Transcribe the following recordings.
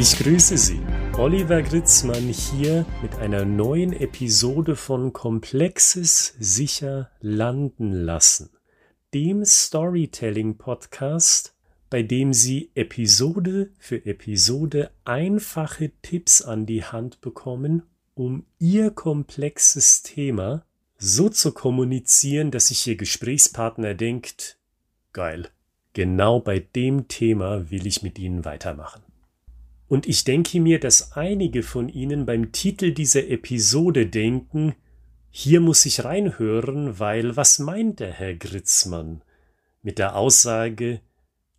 Ich grüße Sie. Oliver Gritzmann hier mit einer neuen Episode von Komplexes sicher landen lassen, dem Storytelling Podcast, bei dem Sie Episode für Episode einfache Tipps an die Hand bekommen, um Ihr komplexes Thema so zu kommunizieren, dass sich Ihr Gesprächspartner denkt, geil, genau bei dem Thema will ich mit Ihnen weitermachen. Und ich denke mir, dass einige von Ihnen beim Titel dieser Episode denken, hier muss ich reinhören, weil was meint der Herr Gritzmann mit der Aussage,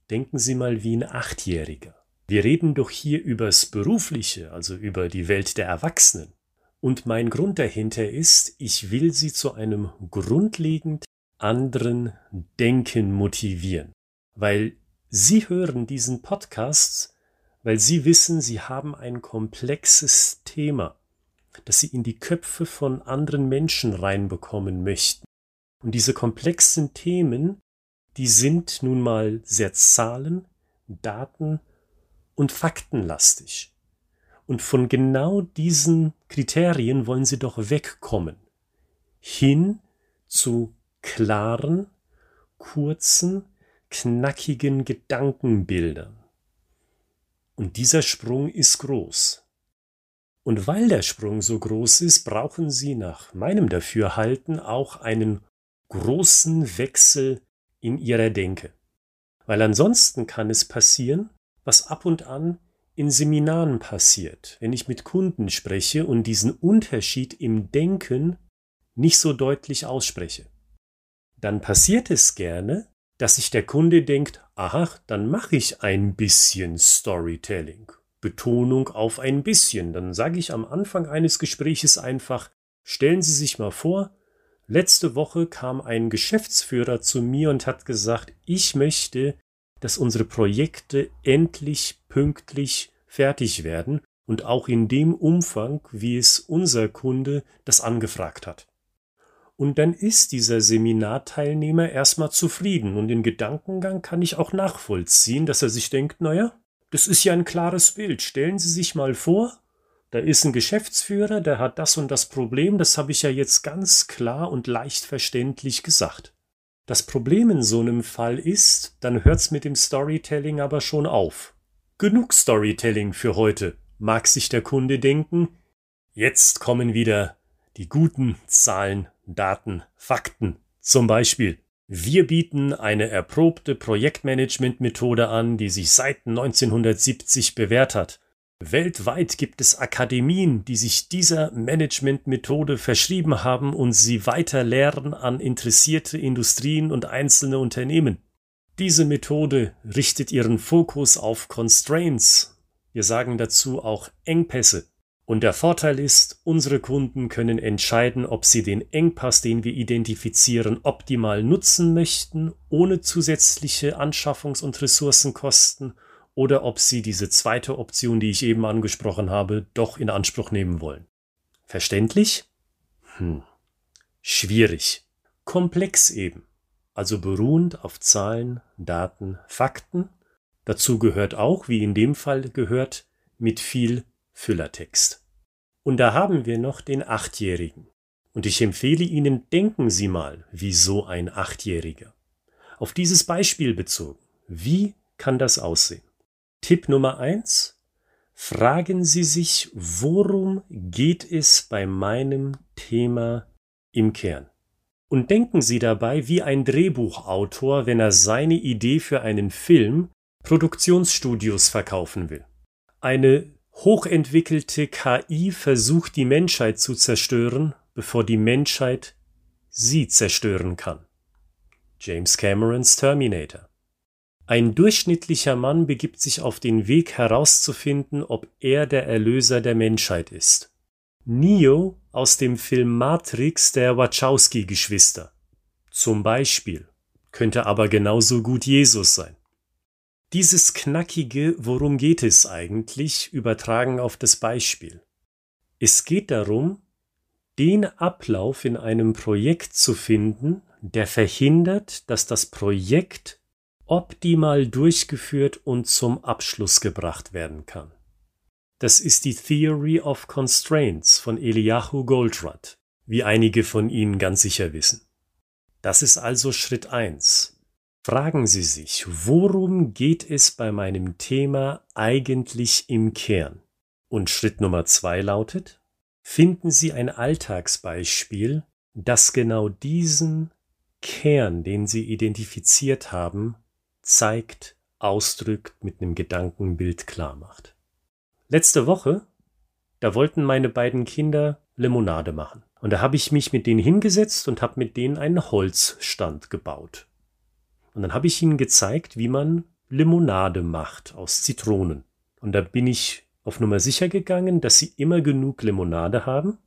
denken Sie mal wie ein Achtjähriger. Wir reden doch hier übers Berufliche, also über die Welt der Erwachsenen. Und mein Grund dahinter ist, ich will Sie zu einem grundlegend anderen Denken motivieren, weil Sie hören diesen Podcast, weil sie wissen, sie haben ein komplexes Thema, das sie in die Köpfe von anderen Menschen reinbekommen möchten. Und diese komplexen Themen, die sind nun mal sehr zahlen, daten und faktenlastig. Und von genau diesen Kriterien wollen sie doch wegkommen. Hin zu klaren, kurzen, knackigen Gedankenbildern. Und dieser Sprung ist groß. Und weil der Sprung so groß ist, brauchen Sie nach meinem Dafürhalten auch einen großen Wechsel in Ihrer Denke. Weil ansonsten kann es passieren, was ab und an in Seminaren passiert, wenn ich mit Kunden spreche und diesen Unterschied im Denken nicht so deutlich ausspreche. Dann passiert es gerne, dass sich der Kunde denkt, aha, dann mache ich ein bisschen Storytelling. Betonung auf ein bisschen. Dann sage ich am Anfang eines Gespräches einfach, stellen Sie sich mal vor, letzte Woche kam ein Geschäftsführer zu mir und hat gesagt, ich möchte, dass unsere Projekte endlich pünktlich fertig werden und auch in dem Umfang, wie es unser Kunde das angefragt hat. Und dann ist dieser Seminarteilnehmer erstmal zufrieden und den Gedankengang kann ich auch nachvollziehen, dass er sich denkt, naja, das ist ja ein klares Bild. Stellen Sie sich mal vor, da ist ein Geschäftsführer, der hat das und das Problem, das habe ich ja jetzt ganz klar und leicht verständlich gesagt. Das Problem in so einem Fall ist, dann hört's mit dem Storytelling aber schon auf. Genug Storytelling für heute, mag sich der Kunde denken. Jetzt kommen wieder die guten Zahlen Daten, Fakten. Zum Beispiel, wir bieten eine erprobte Projektmanagement-Methode an, die sich seit 1970 bewährt hat. Weltweit gibt es Akademien, die sich dieser Management-Methode verschrieben haben und sie weiter lehren an interessierte Industrien und einzelne Unternehmen. Diese Methode richtet ihren Fokus auf Constraints. Wir sagen dazu auch Engpässe. Und der Vorteil ist, unsere Kunden können entscheiden, ob sie den Engpass, den wir identifizieren, optimal nutzen möchten, ohne zusätzliche Anschaffungs- und Ressourcenkosten, oder ob sie diese zweite Option, die ich eben angesprochen habe, doch in Anspruch nehmen wollen. Verständlich? Hm. Schwierig. Komplex eben. Also beruhend auf Zahlen, Daten, Fakten. Dazu gehört auch, wie in dem Fall gehört, mit viel Füllertext. Und da haben wir noch den Achtjährigen. Und ich empfehle Ihnen, denken Sie mal, wie so ein Achtjähriger. Auf dieses Beispiel bezogen. Wie kann das aussehen? Tipp Nummer eins: Fragen Sie sich, worum geht es bei meinem Thema im Kern? Und denken Sie dabei wie ein Drehbuchautor, wenn er seine Idee für einen Film Produktionsstudios verkaufen will. Eine Hochentwickelte KI versucht die Menschheit zu zerstören, bevor die Menschheit sie zerstören kann. James Camerons Terminator. Ein durchschnittlicher Mann begibt sich auf den Weg herauszufinden, ob er der Erlöser der Menschheit ist. Neo aus dem Film Matrix der Wachowski-Geschwister. Zum Beispiel. Könnte aber genauso gut Jesus sein. Dieses knackige Worum geht es eigentlich übertragen auf das Beispiel. Es geht darum, den Ablauf in einem Projekt zu finden, der verhindert, dass das Projekt optimal durchgeführt und zum Abschluss gebracht werden kann. Das ist die Theory of Constraints von Eliyahu Goldratt, wie einige von Ihnen ganz sicher wissen. Das ist also Schritt eins. Fragen Sie sich, worum geht es bei meinem Thema eigentlich im Kern? Und Schritt Nummer zwei lautet, finden Sie ein Alltagsbeispiel, das genau diesen Kern, den Sie identifiziert haben, zeigt, ausdrückt, mit einem Gedankenbild klar macht. Letzte Woche, da wollten meine beiden Kinder Limonade machen. Und da habe ich mich mit denen hingesetzt und habe mit denen einen Holzstand gebaut. Und dann habe ich ihnen gezeigt, wie man Limonade macht aus Zitronen. Und da bin ich auf Nummer sicher gegangen, dass sie immer genug Limonade haben,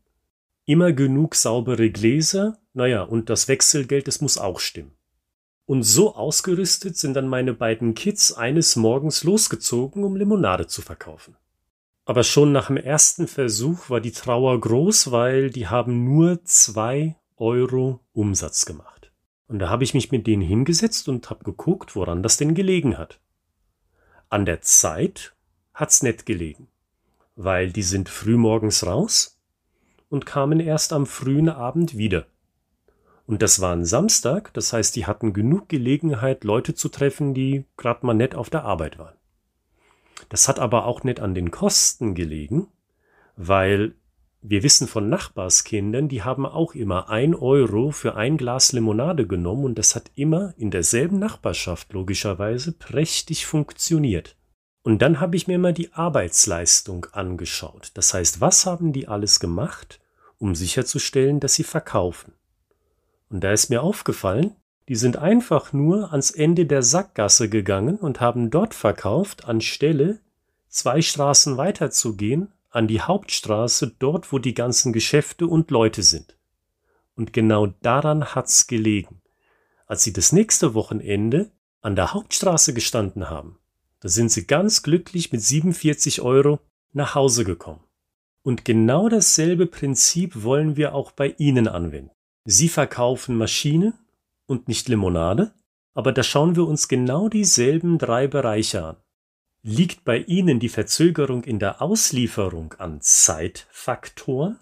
immer genug saubere Gläser, naja, und das Wechselgeld, das muss auch stimmen. Und so ausgerüstet sind dann meine beiden Kids eines Morgens losgezogen, um Limonade zu verkaufen. Aber schon nach dem ersten Versuch war die Trauer groß, weil die haben nur zwei Euro Umsatz gemacht. Und da habe ich mich mit denen hingesetzt und habe geguckt, woran das denn gelegen hat. An der Zeit hat's nicht gelegen, weil die sind frühmorgens raus und kamen erst am frühen Abend wieder. Und das war ein Samstag, das heißt, die hatten genug Gelegenheit, Leute zu treffen, die gerade mal nett auf der Arbeit waren. Das hat aber auch nicht an den Kosten gelegen, weil wir wissen von Nachbarskindern, die haben auch immer ein Euro für ein Glas Limonade genommen und das hat immer in derselben Nachbarschaft logischerweise prächtig funktioniert. Und dann habe ich mir mal die Arbeitsleistung angeschaut. Das heißt, was haben die alles gemacht, um sicherzustellen, dass sie verkaufen? Und da ist mir aufgefallen, die sind einfach nur ans Ende der Sackgasse gegangen und haben dort verkauft, anstelle zwei Straßen weiterzugehen, an die Hauptstraße, dort wo die ganzen Geschäfte und Leute sind. Und genau daran hat's gelegen. Als sie das nächste Wochenende an der Hauptstraße gestanden haben, da sind sie ganz glücklich mit 47 Euro nach Hause gekommen. Und genau dasselbe Prinzip wollen wir auch bei Ihnen anwenden. Sie verkaufen Maschinen und nicht Limonade, aber da schauen wir uns genau dieselben drei Bereiche an. Liegt bei Ihnen die Verzögerung in der Auslieferung an Zeitfaktoren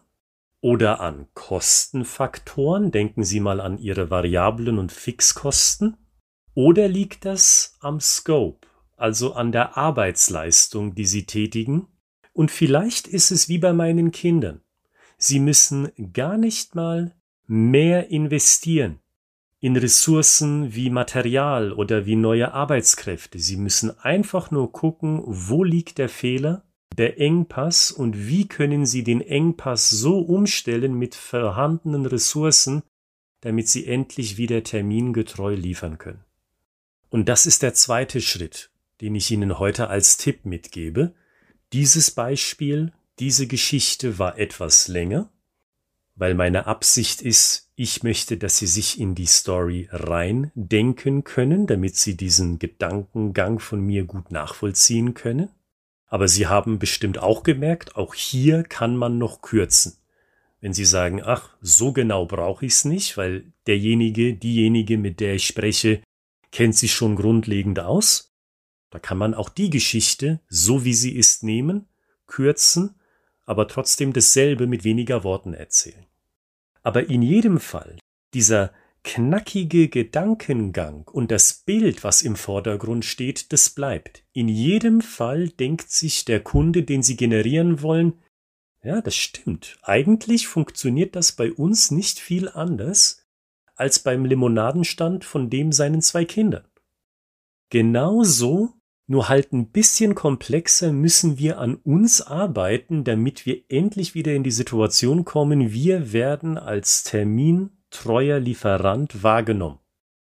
oder an Kostenfaktoren? Denken Sie mal an Ihre Variablen und Fixkosten. Oder liegt das am Scope, also an der Arbeitsleistung, die Sie tätigen? Und vielleicht ist es wie bei meinen Kindern. Sie müssen gar nicht mal mehr investieren in Ressourcen wie Material oder wie neue Arbeitskräfte. Sie müssen einfach nur gucken, wo liegt der Fehler, der Engpass und wie können Sie den Engpass so umstellen mit vorhandenen Ressourcen, damit Sie endlich wieder termingetreu liefern können. Und das ist der zweite Schritt, den ich Ihnen heute als Tipp mitgebe. Dieses Beispiel, diese Geschichte war etwas länger, weil meine Absicht ist, ich möchte, dass Sie sich in die Story reindenken können, damit Sie diesen Gedankengang von mir gut nachvollziehen können. Aber Sie haben bestimmt auch gemerkt, auch hier kann man noch kürzen. Wenn Sie sagen, ach, so genau brauche ich es nicht, weil derjenige, diejenige, mit der ich spreche, kennt sich schon grundlegend aus, da kann man auch die Geschichte, so wie sie ist, nehmen, kürzen, aber trotzdem dasselbe mit weniger Worten erzählen. Aber in jedem Fall, dieser knackige Gedankengang und das Bild, was im Vordergrund steht, das bleibt. In jedem Fall denkt sich der Kunde, den Sie generieren wollen, ja, das stimmt. Eigentlich funktioniert das bei uns nicht viel anders als beim Limonadenstand von dem seinen zwei Kindern. Genauso nur halt ein bisschen komplexer müssen wir an uns arbeiten, damit wir endlich wieder in die Situation kommen, wir werden als termintreuer Lieferant wahrgenommen.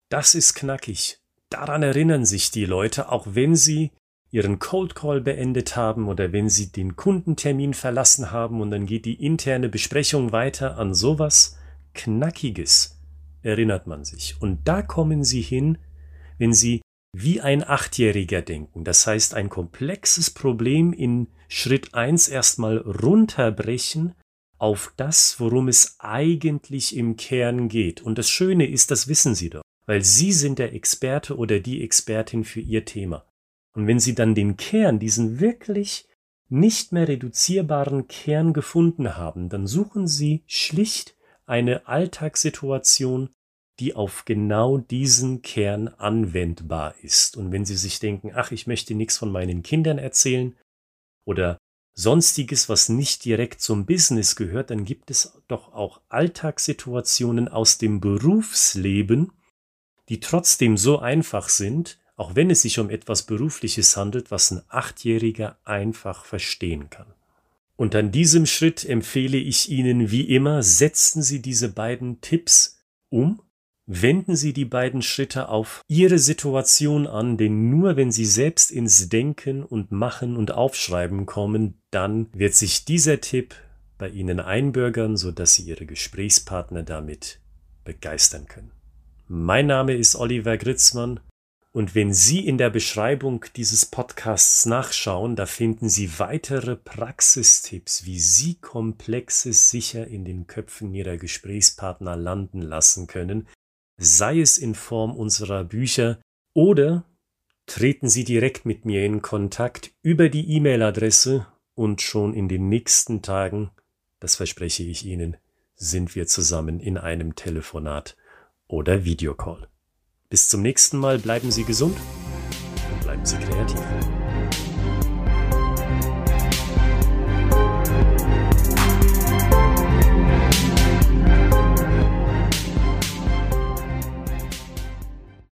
Das ist knackig. Daran erinnern sich die Leute, auch wenn sie ihren Cold Call beendet haben oder wenn sie den Kundentermin verlassen haben und dann geht die interne Besprechung weiter an sowas Knackiges erinnert man sich. Und da kommen sie hin, wenn sie wie ein Achtjähriger denken. Das heißt, ein komplexes Problem in Schritt eins erstmal runterbrechen auf das, worum es eigentlich im Kern geht. Und das Schöne ist, das wissen Sie doch, weil Sie sind der Experte oder die Expertin für Ihr Thema. Und wenn Sie dann den Kern, diesen wirklich nicht mehr reduzierbaren Kern gefunden haben, dann suchen Sie schlicht eine Alltagssituation, die auf genau diesen Kern anwendbar ist. Und wenn Sie sich denken, ach, ich möchte nichts von meinen Kindern erzählen oder sonstiges, was nicht direkt zum Business gehört, dann gibt es doch auch Alltagssituationen aus dem Berufsleben, die trotzdem so einfach sind, auch wenn es sich um etwas Berufliches handelt, was ein Achtjähriger einfach verstehen kann. Und an diesem Schritt empfehle ich Ihnen wie immer, setzen Sie diese beiden Tipps um, wenden Sie die beiden Schritte auf Ihre Situation an, denn nur wenn Sie selbst ins Denken und Machen und Aufschreiben kommen, dann wird sich dieser Tipp bei Ihnen einbürgern, sodass Sie Ihre Gesprächspartner damit begeistern können. Mein Name ist Oliver Gritzmann und wenn Sie in der Beschreibung dieses Podcasts nachschauen, da finden Sie weitere Praxistipps, wie Sie Komplexes sicher in den Köpfen Ihrer Gesprächspartner landen lassen können, sei es in Form unserer Bücher oder treten Sie direkt mit mir in Kontakt über die E-Mail-Adresse und schon in den nächsten Tagen, das verspreche ich Ihnen, sind wir zusammen in einem Telefonat oder Videocall. Bis zum nächsten Mal bleiben Sie gesund und bleiben Sie kreativ.